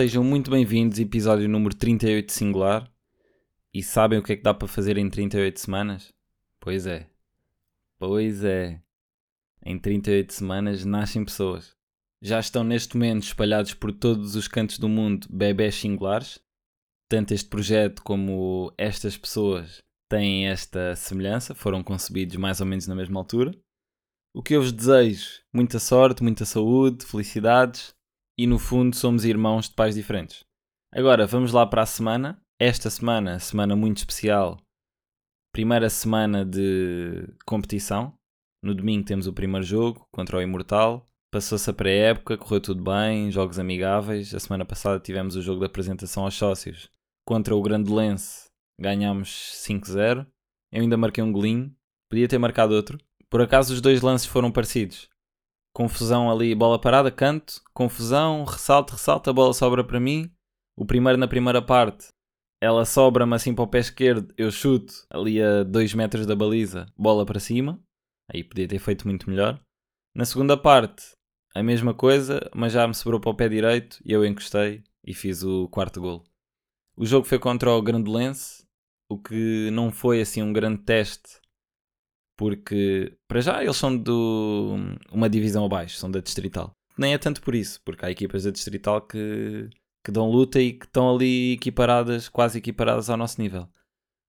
sejam muito bem-vindos, episódio número 38 de singular. E sabem o que é que dá para fazer em 38 semanas? Pois é. Pois é. Em 38 semanas nascem pessoas. Já estão neste momento espalhados por todos os cantos do mundo bebés singulares. Tanto este projeto como estas pessoas têm esta semelhança, foram concebidos mais ou menos na mesma altura. O que eu vos desejo? Muita sorte, muita saúde, felicidades e no fundo somos irmãos de pais diferentes. Agora vamos lá para a semana. Esta semana, semana muito especial, primeira semana de competição. No domingo temos o primeiro jogo contra o Imortal. Passou-se a pré-época, correu tudo bem, jogos amigáveis. A semana passada tivemos o jogo da apresentação aos sócios contra o Grande Lens. Ganhámos 5-0. Eu ainda marquei um golinho, podia ter marcado outro. Por acaso os dois lances foram parecidos confusão ali, bola parada, canto, confusão, ressalto, ressalto, a bola sobra para mim. O primeiro na primeira parte, ela sobra-me assim para o pé esquerdo, eu chuto ali a 2 metros da baliza, bola para cima. Aí podia ter feito muito melhor. Na segunda parte, a mesma coisa, mas já me sobrou para o pé direito e eu encostei e fiz o quarto gol. O jogo foi contra o Grande Lens, o que não foi assim um grande teste porque para já eles são de uma divisão abaixo, são da Distrital. Nem é tanto por isso, porque há equipas da Distrital que, que dão luta e que estão ali equiparadas, quase equiparadas ao nosso nível.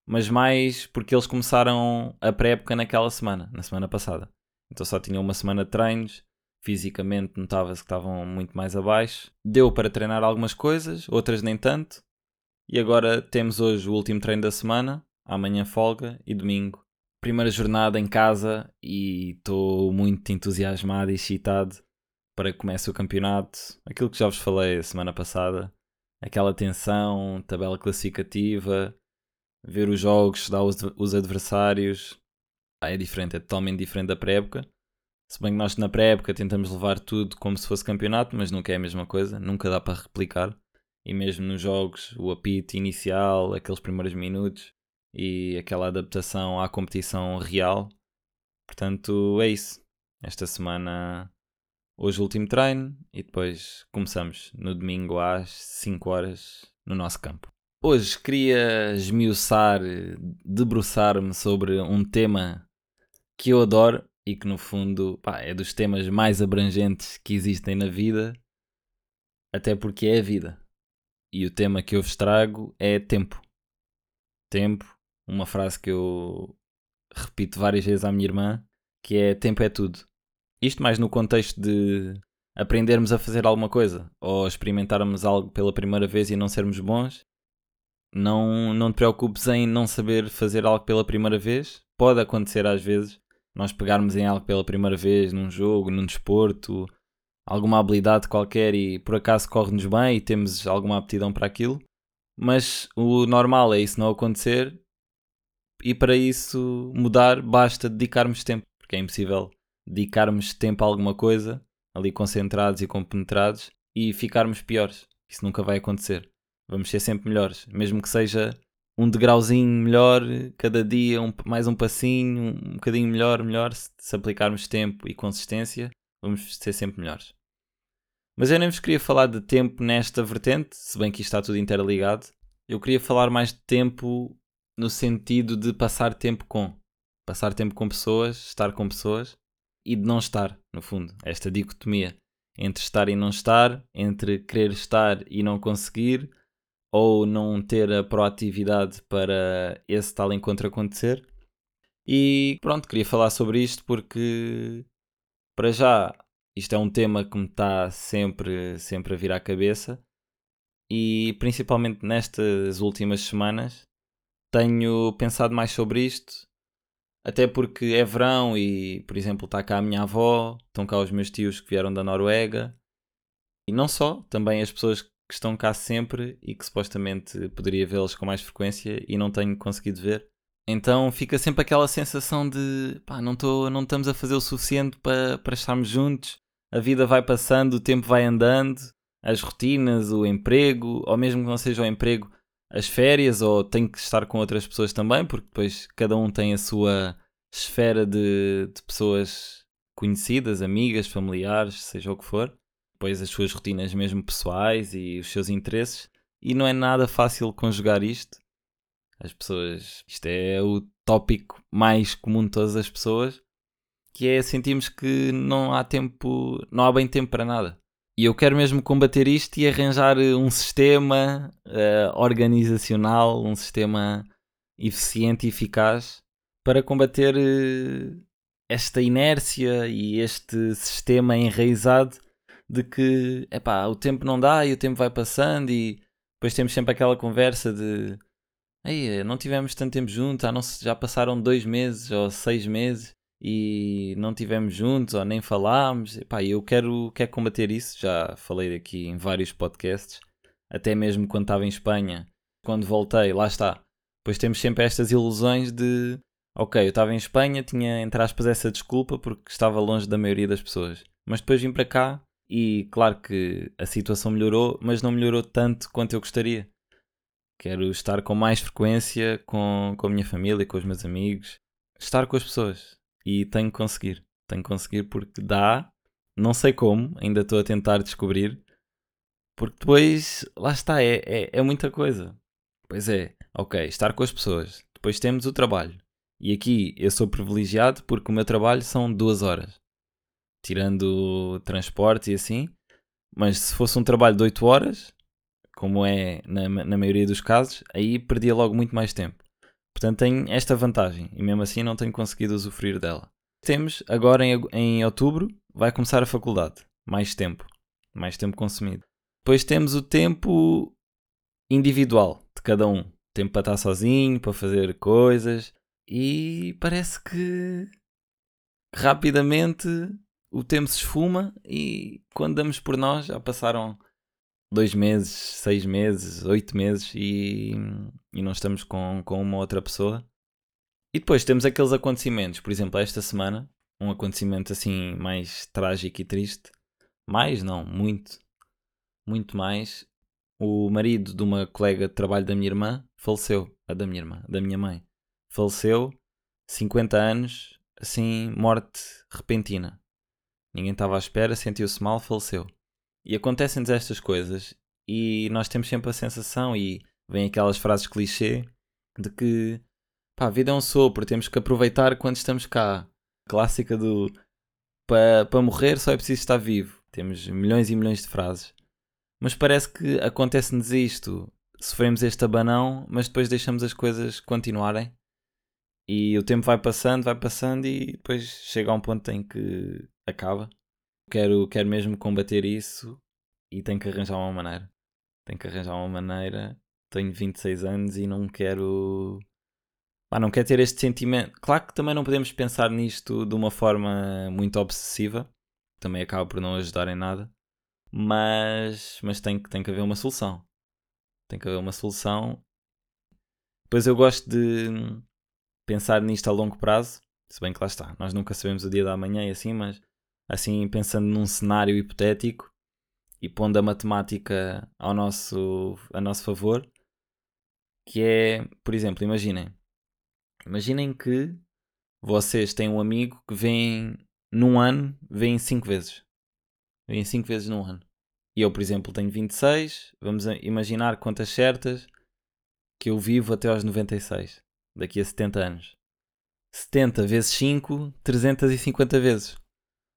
Mas mais porque eles começaram a pré-época naquela semana, na semana passada. Então só tinham uma semana de treinos, fisicamente notava-se que estavam muito mais abaixo. Deu para treinar algumas coisas, outras nem tanto. E agora temos hoje o último treino da semana, amanhã folga e domingo primeira jornada em casa e estou muito entusiasmado e excitado para que comece o campeonato. Aquilo que já vos falei a semana passada, aquela tensão, tabela classificativa, ver os jogos, estudar os, os adversários. É diferente, é totalmente diferente da pré-época. Se bem que nós na pré-época tentamos levar tudo como se fosse campeonato, mas nunca é a mesma coisa, nunca dá para replicar. E mesmo nos jogos, o apito inicial, aqueles primeiros minutos, e aquela adaptação à competição real. Portanto, é isso. Esta semana, hoje o último treino e depois começamos no domingo às 5 horas no nosso campo. Hoje queria esmiuçar, debruçar-me sobre um tema que eu adoro e que no fundo pá, é dos temas mais abrangentes que existem na vida, até porque é a vida. E o tema que eu vos trago é tempo. Tempo uma frase que eu repito várias vezes à minha irmã, que é tempo é tudo. Isto mais no contexto de aprendermos a fazer alguma coisa ou experimentarmos algo pela primeira vez e não sermos bons. Não, não te preocupes em não saber fazer algo pela primeira vez. Pode acontecer às vezes nós pegarmos em algo pela primeira vez, num jogo, num desporto, alguma habilidade qualquer e por acaso corre-nos bem e temos alguma aptidão para aquilo. Mas o normal é isso não acontecer e para isso mudar basta dedicarmos tempo, porque é impossível dedicarmos tempo a alguma coisa, ali concentrados e compenetrados, e ficarmos piores. Isso nunca vai acontecer. Vamos ser sempre melhores, mesmo que seja um degrauzinho melhor cada dia, um, mais um passinho, um bocadinho melhor, melhor. Se, se aplicarmos tempo e consistência, vamos ser sempre melhores. Mas eu nem vos queria falar de tempo nesta vertente, se bem que isto está tudo interligado. Eu queria falar mais de tempo no sentido de passar tempo com. Passar tempo com pessoas, estar com pessoas e de não estar, no fundo. Esta dicotomia entre estar e não estar, entre querer estar e não conseguir, ou não ter a proatividade para esse tal encontro acontecer. E pronto, queria falar sobre isto porque, para já, isto é um tema que me está sempre, sempre a vir à cabeça e principalmente nestas últimas semanas tenho pensado mais sobre isto, até porque é verão e, por exemplo, está cá a minha avó, estão cá os meus tios que vieram da Noruega, e não só, também as pessoas que estão cá sempre e que supostamente poderia vê-los com mais frequência e não tenho conseguido ver. Então fica sempre aquela sensação de pá, não, tô, não estamos a fazer o suficiente para, para estarmos juntos, a vida vai passando, o tempo vai andando, as rotinas, o emprego, ou mesmo que não seja o emprego, as férias ou tenho que estar com outras pessoas também, porque depois cada um tem a sua esfera de, de pessoas conhecidas, amigas, familiares, seja o que for. depois as suas rotinas mesmo pessoais e os seus interesses. E não é nada fácil conjugar isto. As pessoas. Isto é o tópico mais comum de todas as pessoas. Que é sentirmos que não há tempo. Não há bem tempo para nada. E eu quero mesmo combater isto e arranjar um sistema uh, organizacional, um sistema eficiente e eficaz para combater uh, esta inércia e este sistema enraizado de que epá, o tempo não dá e o tempo vai passando e depois temos sempre aquela conversa de Ei, não tivemos tanto tempo juntos, ah, não, já passaram dois meses ou seis meses e não tivemos juntos ou nem falámos. Epá, eu quero, quero combater isso, já falei aqui em vários podcasts, até mesmo quando estava em Espanha, quando voltei, lá está. Depois temos sempre estas ilusões de ok, eu estava em Espanha, tinha entre aspas essa desculpa porque estava longe da maioria das pessoas. Mas depois vim para cá e claro que a situação melhorou, mas não melhorou tanto quanto eu gostaria. Quero estar com mais frequência com, com a minha família, com os meus amigos, estar com as pessoas. E tenho que conseguir. Tenho que conseguir porque dá, não sei como, ainda estou a tentar descobrir. Porque depois, lá está, é, é, é muita coisa. Pois é, ok, estar com as pessoas. Depois temos o trabalho. E aqui eu sou privilegiado porque o meu trabalho são duas horas. Tirando transporte e assim. Mas se fosse um trabalho de 8 horas, como é na, na maioria dos casos, aí perdia logo muito mais tempo. Portanto, tenho esta vantagem e mesmo assim não tenho conseguido usufruir dela. Temos agora em, em outubro, vai começar a faculdade. Mais tempo. Mais tempo consumido. Depois temos o tempo individual de cada um. Tempo para estar sozinho, para fazer coisas, e parece que rapidamente o tempo se esfuma e quando damos por nós já passaram dois meses, seis meses, oito meses e, e não estamos com, com uma outra pessoa. E depois temos aqueles acontecimentos, por exemplo, esta semana, um acontecimento assim mais trágico e triste. Mais, não, muito, muito mais. O marido de uma colega de trabalho da minha irmã faleceu, a da minha irmã, da minha mãe faleceu, 50 anos, assim, morte repentina. Ninguém estava à espera, sentiu-se mal, faleceu. E acontecem-nos estas coisas e nós temos sempre a sensação, e vem aquelas frases clichê, de que pá, a vida é um sopro, temos que aproveitar quando estamos cá. Clássica do para pa morrer só é preciso estar vivo. Temos milhões e milhões de frases. Mas parece que acontece-nos isto. Sofremos este abanão, mas depois deixamos as coisas continuarem e o tempo vai passando, vai passando e depois chega a um ponto em que acaba. Quero, quero mesmo combater isso e tenho que arranjar uma maneira. Tenho que arranjar uma maneira. Tenho 26 anos e não quero. Ah, não quero ter este sentimento. Claro que também não podemos pensar nisto de uma forma muito obsessiva. Também acaba por não ajudar em nada. Mas, mas tem, tem que haver uma solução. Tem que haver uma solução. Depois eu gosto de pensar nisto a longo prazo, se bem que lá está, nós nunca sabemos o dia da manhã e assim, mas assim pensando num cenário hipotético e pondo a matemática ao nosso, a nosso favor, que é, por exemplo, imaginem, imaginem que vocês têm um amigo que vem num ano, vem cinco vezes. Vem cinco vezes num ano. E eu, por exemplo, tenho 26, vamos imaginar quantas certas que eu vivo até aos 96 daqui a 70 anos. 70 vezes 5, 350 vezes.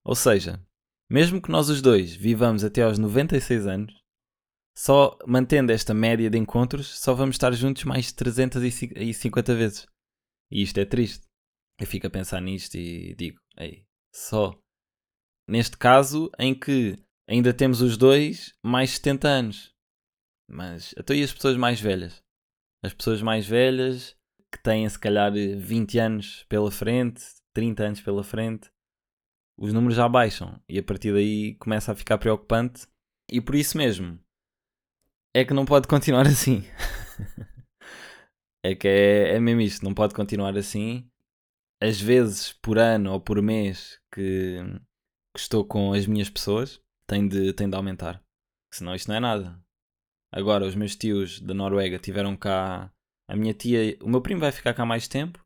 Ou seja, mesmo que nós os dois vivamos até aos 96 anos, só mantendo esta média de encontros, só vamos estar juntos mais 350 vezes. E isto é triste. Eu fico a pensar nisto e digo, ei, só neste caso em que ainda temos os dois mais 70 anos. Mas até e as pessoas mais velhas? As pessoas mais velhas que têm se calhar 20 anos pela frente, 30 anos pela frente, os números já baixam e a partir daí começa a ficar preocupante. E por isso mesmo é que não pode continuar assim. é que é, é mesmo isto, não pode continuar assim. As vezes por ano ou por mês que, que estou com as minhas pessoas tem de, tem de aumentar. Senão isto não é nada. Agora, os meus tios da Noruega tiveram cá a minha tia, o meu primo vai ficar cá mais tempo,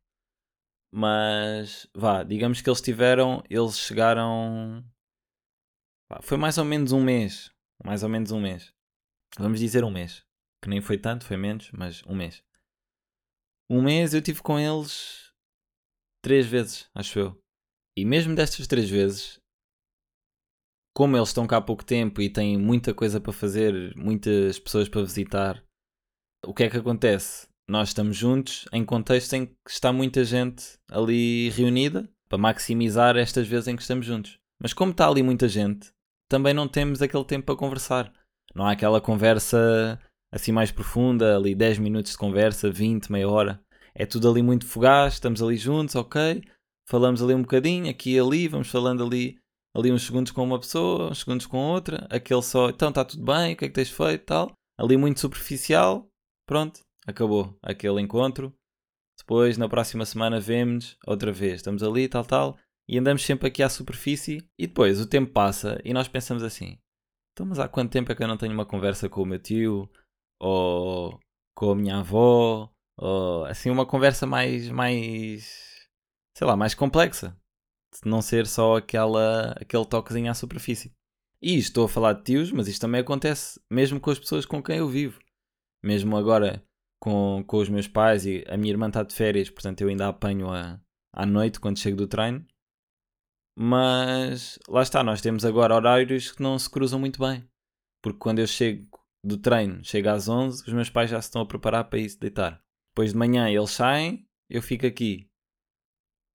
mas vá, digamos que eles tiveram, eles chegaram Foi mais ou menos um mês. Mais ou menos um mês. Vamos dizer um mês. Que nem foi tanto, foi menos, mas um mês. Um mês eu tive com eles três vezes, acho eu. E mesmo destas três vezes, como eles estão cá há pouco tempo e têm muita coisa para fazer, muitas pessoas para visitar, o que é que acontece? Nós estamos juntos em contexto em que está muita gente ali reunida para maximizar estas vezes em que estamos juntos. Mas como está ali muita gente, também não temos aquele tempo para conversar. Não há aquela conversa assim mais profunda, ali 10 minutos de conversa, 20, meia hora. É tudo ali muito fugaz, estamos ali juntos, ok. Falamos ali um bocadinho, aqui e ali, vamos falando ali ali uns segundos com uma pessoa, uns segundos com outra, aquele só, então está tudo bem, o que é que tens feito, tal. Ali muito superficial, pronto, acabou aquele encontro. Depois, na próxima semana, vemos outra vez, estamos ali, tal, tal, e andamos sempre aqui à superfície, e depois o tempo passa e nós pensamos assim: então, mas há quanto tempo é que eu não tenho uma conversa com o meu tio, ou com a minha avó, ou assim, uma conversa mais, mais, sei lá, mais complexa de não ser só aquela, aquele toquezinho à superfície. E estou a falar de tios, mas isto também acontece mesmo com as pessoas com quem eu vivo. Mesmo agora com, com os meus pais e a minha irmã está de férias, portanto eu ainda apanho a, à noite quando chego do treino. Mas lá está, nós temos agora horários que não se cruzam muito bem. Porque quando eu chego do treino, chego às 11, os meus pais já se estão a preparar para ir se deitar. Depois de manhã eles saem, eu fico aqui.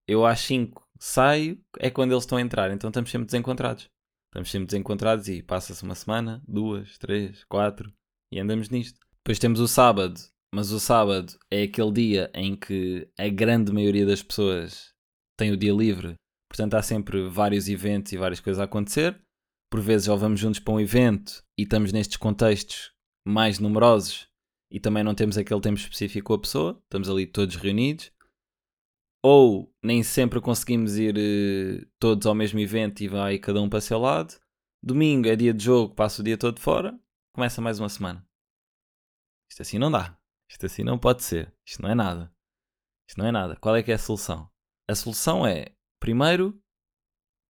Eu às 5 saio é quando eles estão a entrar, então estamos sempre desencontrados. Estamos sempre desencontrados e passa-se uma semana, duas, três, quatro e andamos nisto. Depois temos o sábado, mas o sábado é aquele dia em que a grande maioria das pessoas tem o dia livre, portanto há sempre vários eventos e várias coisas a acontecer. Por vezes ou vamos juntos para um evento e estamos nestes contextos mais numerosos e também não temos aquele tempo específico com a pessoa, estamos ali todos reunidos ou nem sempre conseguimos ir uh, todos ao mesmo evento e vai cada um para o seu lado. Domingo é dia de jogo, passo o dia todo fora, começa mais uma semana. Isto assim não dá. Isto assim não pode ser. Isto não é nada. Isto não é nada. Qual é que é a solução? A solução é, primeiro,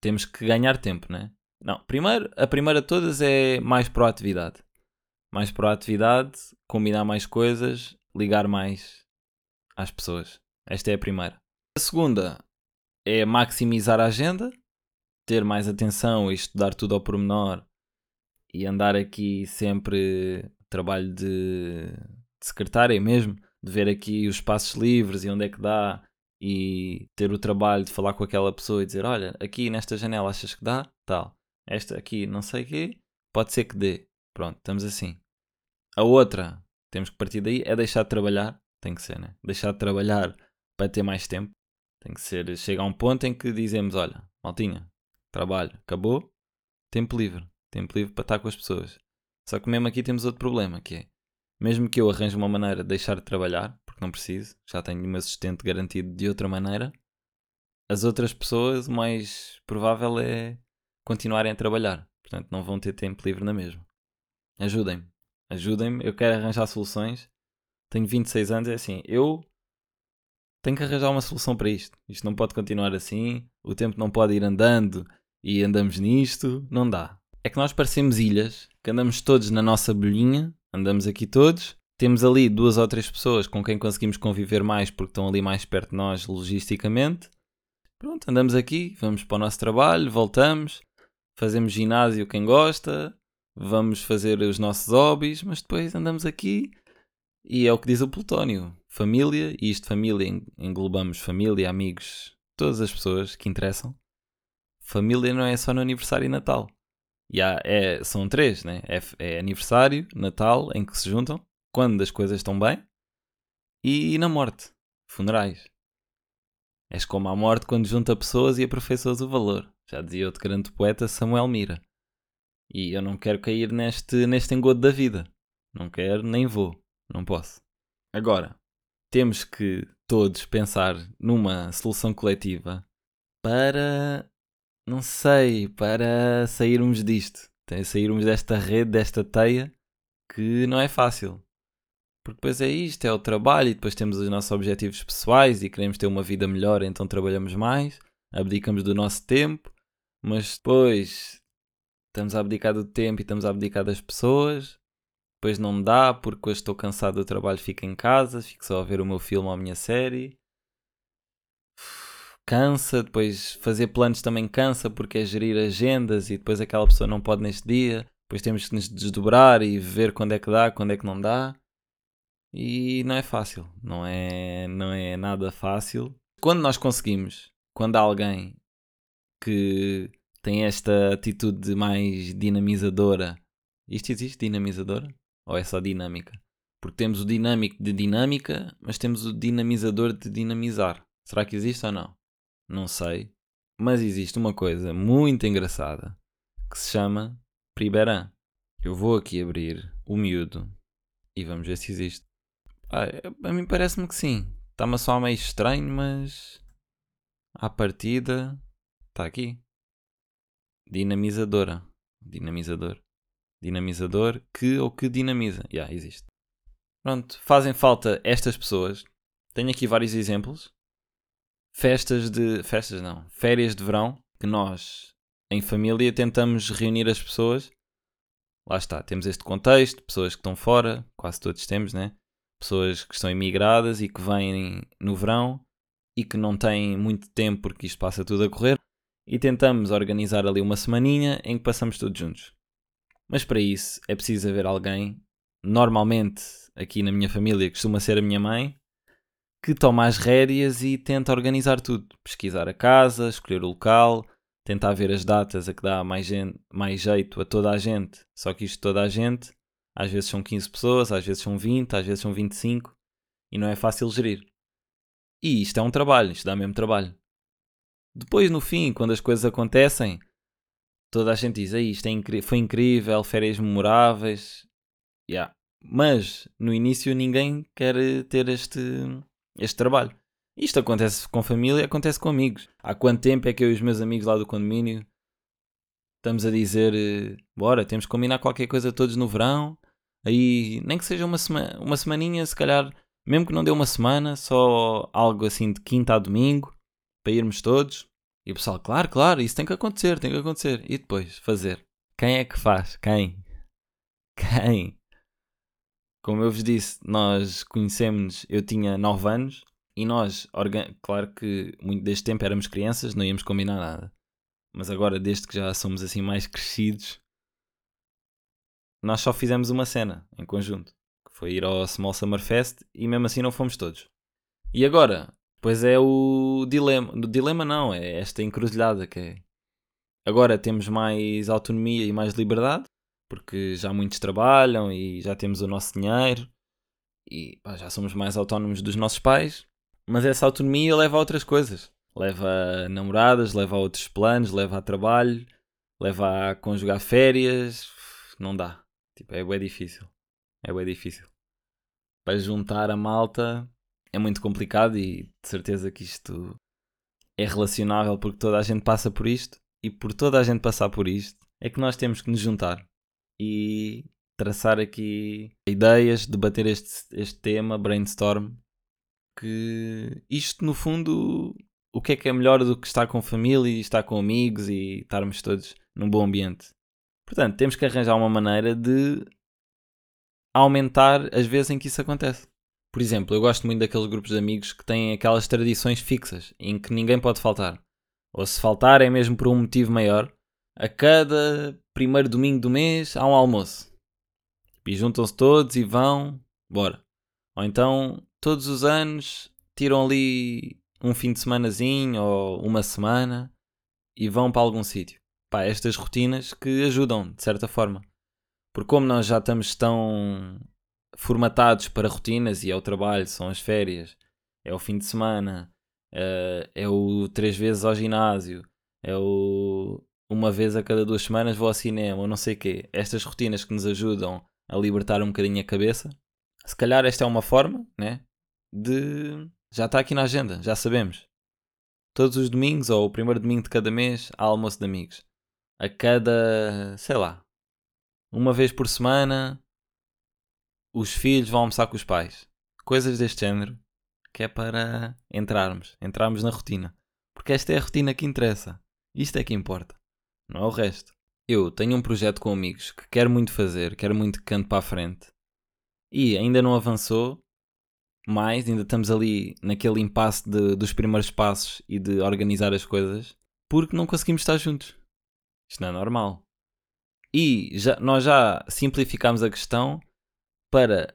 temos que ganhar tempo, né? Não, primeiro, a primeira de todas é mais proatividade. Mais proatividade, combinar mais coisas, ligar mais às pessoas. Esta é a primeira. A segunda é maximizar a agenda, ter mais atenção e estudar tudo ao pormenor e andar aqui sempre trabalho de, de secretária mesmo, de ver aqui os espaços livres e onde é que dá e ter o trabalho de falar com aquela pessoa e dizer, olha, aqui nesta janela achas que dá? Tal. Esta aqui não sei o quê, pode ser que dê. Pronto, estamos assim. A outra, temos que partir daí, é deixar de trabalhar. Tem que ser, né? Deixar de trabalhar para ter mais tempo. Tem que ser. Chega a um ponto em que dizemos: olha, maltinha, trabalho, acabou, tempo livre. Tempo livre para estar com as pessoas. Só que mesmo aqui temos outro problema, que é, mesmo que eu arranje uma maneira de deixar de trabalhar, porque não preciso, já tenho meu assistente garantido de outra maneira, as outras pessoas, o mais provável é continuarem a trabalhar. Portanto, não vão ter tempo livre na mesma. Ajudem-me. Ajudem-me. Eu quero arranjar soluções. Tenho 26 anos, é assim. Eu tem que arranjar uma solução para isto. Isto não pode continuar assim, o tempo não pode ir andando e andamos nisto, não dá. É que nós parecemos ilhas, que andamos todos na nossa bolhinha, andamos aqui todos, temos ali duas ou três pessoas com quem conseguimos conviver mais porque estão ali mais perto de nós logisticamente. Pronto, andamos aqui, vamos para o nosso trabalho, voltamos, fazemos ginásio quem gosta, vamos fazer os nossos hobbies, mas depois andamos aqui e é o que diz o Plutónio família, e isto família englobamos família, amigos, todas as pessoas que interessam. Família não é só no aniversário e Natal. E há, é, são três, né? É, é aniversário, Natal, em que se juntam, quando as coisas estão bem, e, e na morte, funerais. És como a morte quando junta pessoas e aperfeiçoas o valor. Já dizia outro grande poeta, Samuel Mira. E eu não quero cair neste, neste engodo da vida. Não quero, nem vou. Não posso. Agora, temos que todos pensar numa solução coletiva para, não sei, para sairmos disto, sairmos desta rede, desta teia, que não é fácil. Porque depois é isto, é o trabalho, e depois temos os nossos objetivos pessoais e queremos ter uma vida melhor, então trabalhamos mais, abdicamos do nosso tempo, mas depois estamos a abdicar do tempo e estamos a abdicar das pessoas. Depois não dá, porque hoje estou cansado do trabalho, fico em casa, fico só a ver o meu filme ou a minha série. Cansa, depois fazer planos também cansa, porque é gerir agendas e depois aquela pessoa não pode neste dia. Depois temos que nos desdobrar e ver quando é que dá, quando é que não dá. E não é fácil, não é, não é nada fácil. Quando nós conseguimos, quando há alguém que tem esta atitude mais dinamizadora, isto existe dinamizadora? Ou é só dinâmica? Porque temos o dinâmico de dinâmica, mas temos o dinamizador de dinamizar. Será que existe ou não? Não sei. Mas existe uma coisa muito engraçada que se chama Priberan. Eu vou aqui abrir o miúdo e vamos ver se existe. Ah, a mim parece-me que sim. Está-me só meio estranho, mas. À partida. Está aqui. Dinamizadora. Dinamizador. Dinamizador que ou que dinamiza. Já, yeah, existe. Pronto, fazem falta estas pessoas. Tenho aqui vários exemplos. Festas de. Festas não. Férias de verão que nós, em família, tentamos reunir as pessoas. Lá está, temos este contexto, pessoas que estão fora, quase todos temos, né? pessoas que estão imigradas e que vêm no verão e que não têm muito tempo porque isto passa tudo a correr e tentamos organizar ali uma semaninha em que passamos todos juntos. Mas para isso é preciso haver alguém, normalmente aqui na minha família costuma ser a minha mãe, que toma as rédeas e tenta organizar tudo. Pesquisar a casa, escolher o local, tentar ver as datas a que dá mais, gente, mais jeito a toda a gente. Só que isto toda a gente às vezes são 15 pessoas, às vezes são 20, às vezes são 25 e não é fácil gerir. E isto é um trabalho, isto dá mesmo trabalho. Depois, no fim, quando as coisas acontecem, toda a gente diz: isto é foi incrível, férias memoráveis. Yeah. Mas no início ninguém quer ter este, este trabalho. Isto acontece com família, acontece com amigos. Há quanto tempo é que eu e os meus amigos lá do condomínio estamos a dizer: eh, bora, temos que combinar qualquer coisa todos no verão Aí, nem que seja uma, sema, uma semaninha, se calhar, mesmo que não dê uma semana, só algo assim de quinta a domingo, para irmos todos. E o pessoal, claro, claro, isso tem que acontecer, tem que acontecer. E depois, fazer. Quem é que faz? Quem? Quem? Como eu vos disse, nós conhecemos, eu tinha 9 anos e nós, claro que muito deste tempo éramos crianças, não íamos combinar nada. Mas agora, desde que já somos assim mais crescidos, nós só fizemos uma cena em conjunto, que foi ir ao Small Summer Fest e mesmo assim não fomos todos. E agora, pois é o dilema, o dilema não, é esta encruzilhada que é. Agora temos mais autonomia e mais liberdade, porque já muitos trabalham e já temos o nosso dinheiro e pá, já somos mais autónomos dos nossos pais, mas essa autonomia leva a outras coisas. Leva a namoradas, leva a outros planos, leva a trabalho, leva a conjugar férias, não dá. Tipo, é bem difícil. É bem difícil. Para juntar a malta é muito complicado e de certeza que isto é relacionável porque toda a gente passa por isto e por toda a gente passar por isto é que nós temos que nos juntar e traçar aqui ideias, debater este, este tema, brainstorm, que isto no fundo o que é que é melhor do que estar com família e estar com amigos e estarmos todos num bom ambiente. Portanto, temos que arranjar uma maneira de aumentar as vezes em que isso acontece. Por exemplo, eu gosto muito daqueles grupos de amigos que têm aquelas tradições fixas em que ninguém pode faltar. Ou se faltar é mesmo por um motivo maior. A cada primeiro domingo do mês há um almoço. E juntam-se todos e vão, bora. Ou então, todos os anos, tiram ali um fim de semanazinho ou uma semana e vão para algum sítio pá, estas rotinas que ajudam, de certa forma. Porque como nós já estamos tão formatados para rotinas e é o trabalho, são as férias, é o fim de semana, é, é o três vezes ao ginásio, é o uma vez a cada duas semanas vou ao cinema, ou não sei quê. Estas rotinas que nos ajudam a libertar um bocadinho a cabeça. Se calhar esta é uma forma, né? De. Já está aqui na agenda, já sabemos. Todos os domingos, ou o primeiro domingo de cada mês, há almoço de amigos a cada, sei lá, uma vez por semana, os filhos vão almoçar com os pais. Coisas deste género, que é para entrarmos, entrarmos na rotina. Porque esta é a rotina que interessa. Isto é que importa, não é o resto. eu tenho um projeto com amigos que quero muito fazer, quero muito que cante para a frente e ainda não avançou mais, ainda estamos ali naquele impasse de, dos primeiros passos e de organizar as coisas porque não conseguimos estar juntos. Isto não é normal. E já, nós já simplificámos a questão para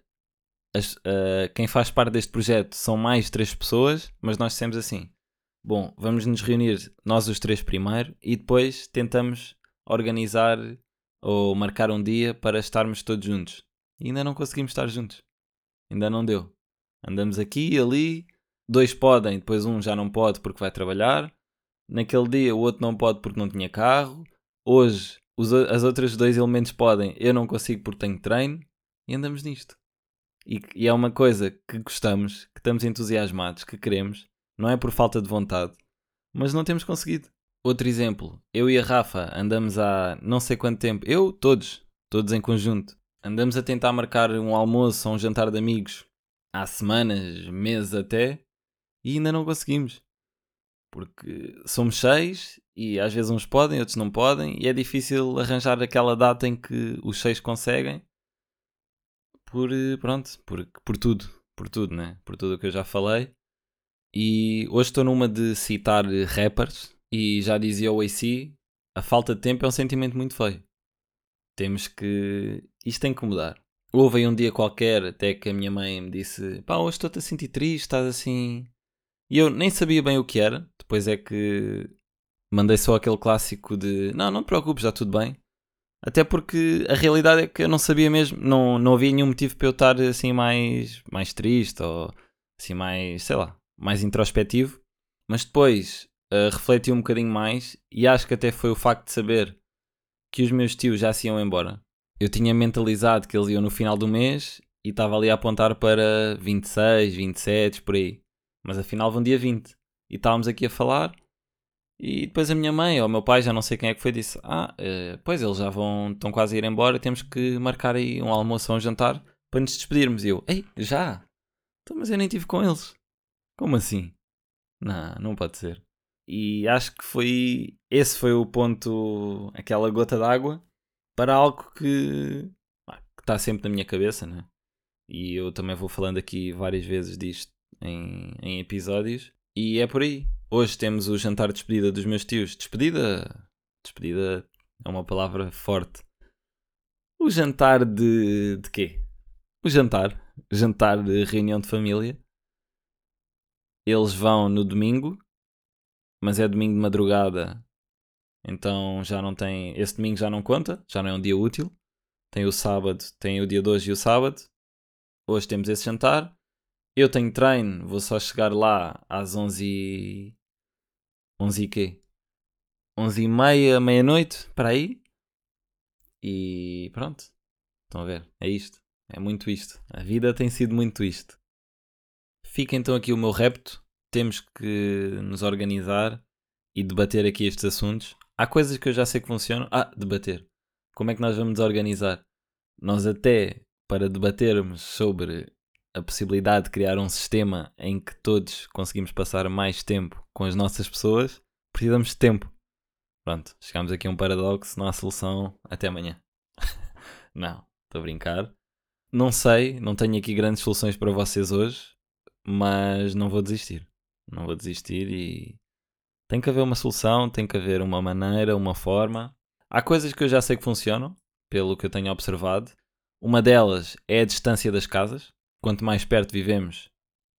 as, uh, quem faz parte deste projeto são mais três pessoas, mas nós dissemos assim: bom, vamos nos reunir nós os três primeiro e depois tentamos organizar ou marcar um dia para estarmos todos juntos. E ainda não conseguimos estar juntos. Ainda não deu. Andamos aqui e ali, dois podem, depois um já não pode porque vai trabalhar. Naquele dia o outro não pode porque não tinha carro. Hoje os, as outras dois elementos podem, eu não consigo porque tenho treino. E andamos nisto. E, e é uma coisa que gostamos, que estamos entusiasmados, que queremos. Não é por falta de vontade, mas não temos conseguido. Outro exemplo, eu e a Rafa andamos há não sei quanto tempo, eu, todos, todos em conjunto, andamos a tentar marcar um almoço ou um jantar de amigos há semanas, meses até, e ainda não conseguimos. Porque somos seis e às vezes uns podem, outros não podem, e é difícil arranjar aquela data em que os seis conseguem. Por, pronto, por, por tudo, por tudo, né? Por tudo o que eu já falei. E hoje estou numa de citar rappers, e já dizia o AC, a falta de tempo é um sentimento muito feio. Temos que. Isto tem que mudar. Houve aí um dia qualquer, até que a minha mãe me disse: pá, hoje estou-te a sentir triste, estás assim. E eu nem sabia bem o que era. Depois é que mandei só aquele clássico de: não, não te preocupes, já tudo bem. Até porque a realidade é que eu não sabia mesmo, não, não havia nenhum motivo para eu estar assim mais, mais triste ou assim mais, sei lá, mais introspectivo. Mas depois uh, refleti um bocadinho mais e acho que até foi o facto de saber que os meus tios já se iam embora. Eu tinha mentalizado que eles iam no final do mês e estava ali a apontar para 26, 27, por aí. Mas afinal vão dia 20. E estávamos aqui a falar e depois a minha mãe ou o meu pai, já não sei quem é que foi, disse: Ah, uh, pois eles já vão, estão quase a ir embora, temos que marcar aí um almoço ou um jantar para nos despedirmos. E eu: Ei, já? Então, mas eu nem estive com eles. Como assim? Não, não pode ser. E acho que foi. Esse foi o ponto, aquela gota d'água para algo que, que está sempre na minha cabeça, né? E eu também vou falando aqui várias vezes disto em, em episódios. E é por aí. Hoje temos o jantar de despedida dos meus tios. Despedida. Despedida é uma palavra forte. O jantar de. de quê? O jantar. Jantar de reunião de família. Eles vão no domingo mas é domingo de madrugada, então já não tem. Esse domingo já não conta, já não é um dia útil. Tem o sábado, tem o dia de hoje e o sábado. Hoje temos esse jantar. Eu tenho treino, vou só chegar lá às 11 e... 11 e quê? 11 e meia, meia-noite, para aí. E pronto. Estão a ver? É isto. É muito isto. A vida tem sido muito isto. Fica então aqui o meu repto temos que nos organizar e debater aqui estes assuntos. Há coisas que eu já sei que funcionam. Ah, debater. Como é que nós vamos organizar? Nós até para debatermos sobre a possibilidade de criar um sistema em que todos conseguimos passar mais tempo com as nossas pessoas, precisamos de tempo. Pronto, chegamos aqui a um paradoxo, não há solução, até amanhã. não, estou a brincar. Não sei, não tenho aqui grandes soluções para vocês hoje, mas não vou desistir não vou desistir e tem que haver uma solução, tem que haver uma maneira, uma forma. Há coisas que eu já sei que funcionam, pelo que eu tenho observado. Uma delas é a distância das casas. Quanto mais perto vivemos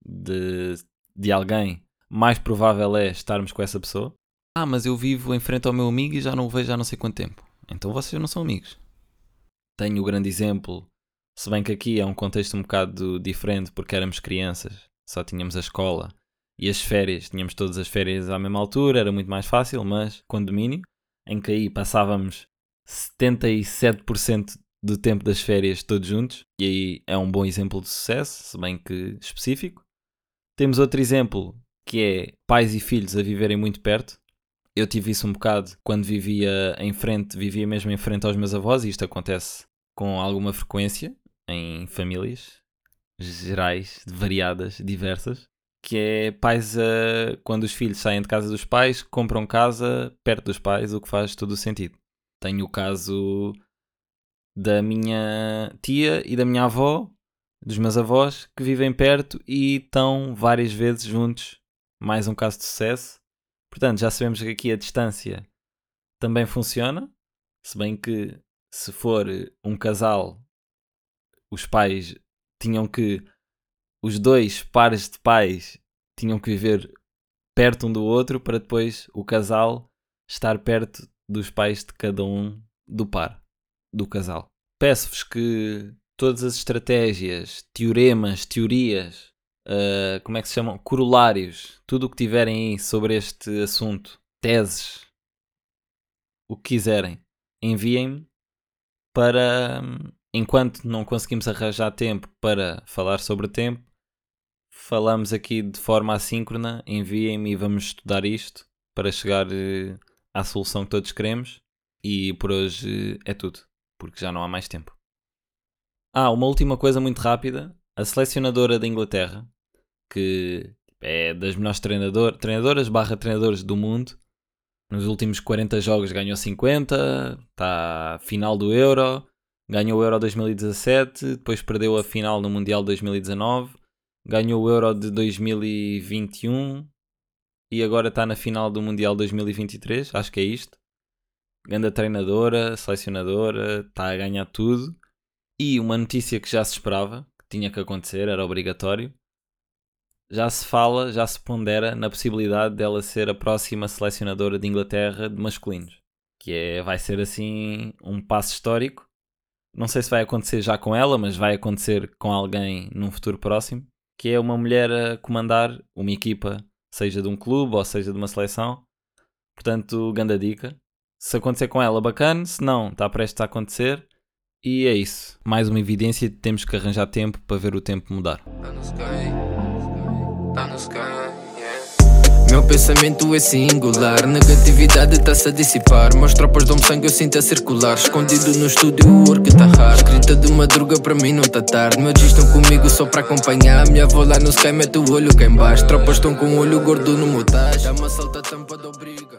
de, de alguém, mais provável é estarmos com essa pessoa. Ah, mas eu vivo em frente ao meu amigo e já não o vejo há não sei quanto tempo. Então vocês não são amigos. Tenho o grande exemplo, se bem que aqui é um contexto um bocado diferente porque éramos crianças, só tínhamos a escola e as férias, tínhamos todas as férias à mesma altura, era muito mais fácil, mas condomínio, em que aí passávamos 77% do tempo das férias todos juntos, e aí é um bom exemplo de sucesso, se bem que específico. Temos outro exemplo que é pais e filhos a viverem muito perto. Eu tive isso um bocado quando vivia em frente, vivia mesmo em frente aos meus avós, e isto acontece com alguma frequência em famílias gerais, variadas, diversas que é pais a, quando os filhos saem de casa dos pais, compram casa perto dos pais, o que faz todo o sentido. Tenho o caso da minha tia e da minha avó, dos meus avós, que vivem perto e estão várias vezes juntos. Mais um caso de sucesso. Portanto, já sabemos que aqui a distância também funciona. Se bem que, se for um casal, os pais tinham que. Os dois pares de pais tinham que viver perto um do outro para depois o casal estar perto dos pais de cada um do par, do casal. Peço-vos que todas as estratégias, teoremas, teorias, uh, como é que se chamam? Corolários, tudo o que tiverem aí sobre este assunto, teses, o que quiserem, enviem-me para, enquanto não conseguimos arranjar tempo para falar sobre tempo, falamos aqui de forma assíncrona, enviem-me e vamos estudar isto para chegar uh, à solução que todos queremos. E por hoje é tudo, porque já não há mais tempo. Ah, uma última coisa muito rápida. A selecionadora da Inglaterra, que é das melhores treinador, treinadoras barra treinadores do mundo, nos últimos 40 jogos ganhou 50, está final do Euro, ganhou o Euro 2017, depois perdeu a final no Mundial 2019, ganhou o Euro de 2021 e agora está na final do Mundial 2023, acho que é isto. Ganda treinadora, selecionadora, está a ganhar tudo. E uma notícia que já se esperava, que tinha que acontecer, era obrigatório. Já se fala, já se pondera na possibilidade dela ser a próxima selecionadora de Inglaterra de masculinos. Que é, vai ser assim um passo histórico. Não sei se vai acontecer já com ela, mas vai acontecer com alguém num futuro próximo. Que é uma mulher a comandar uma equipa, seja de um clube ou seja de uma seleção. Portanto, ganda dica. Se acontecer com ela, bacana. Se não, está prestes a acontecer. E é isso. Mais uma evidência de temos que arranjar tempo para ver o tempo mudar. Tá no sky, tá no sky, Meu pensamento é singular, negatividade está-se a dissipar. Meus tropas dão sangue, eu sinto a circular. Escondido no estúdio, o work tá hard. Escrita de madruga, para mim não tá tarde. Meus dias estão comigo só para acompanhar. Minha avó lá no sky mete o olho cá embaixo. Tropas estão com o olho gordo no motage. Dá uma salta tampa da obriga.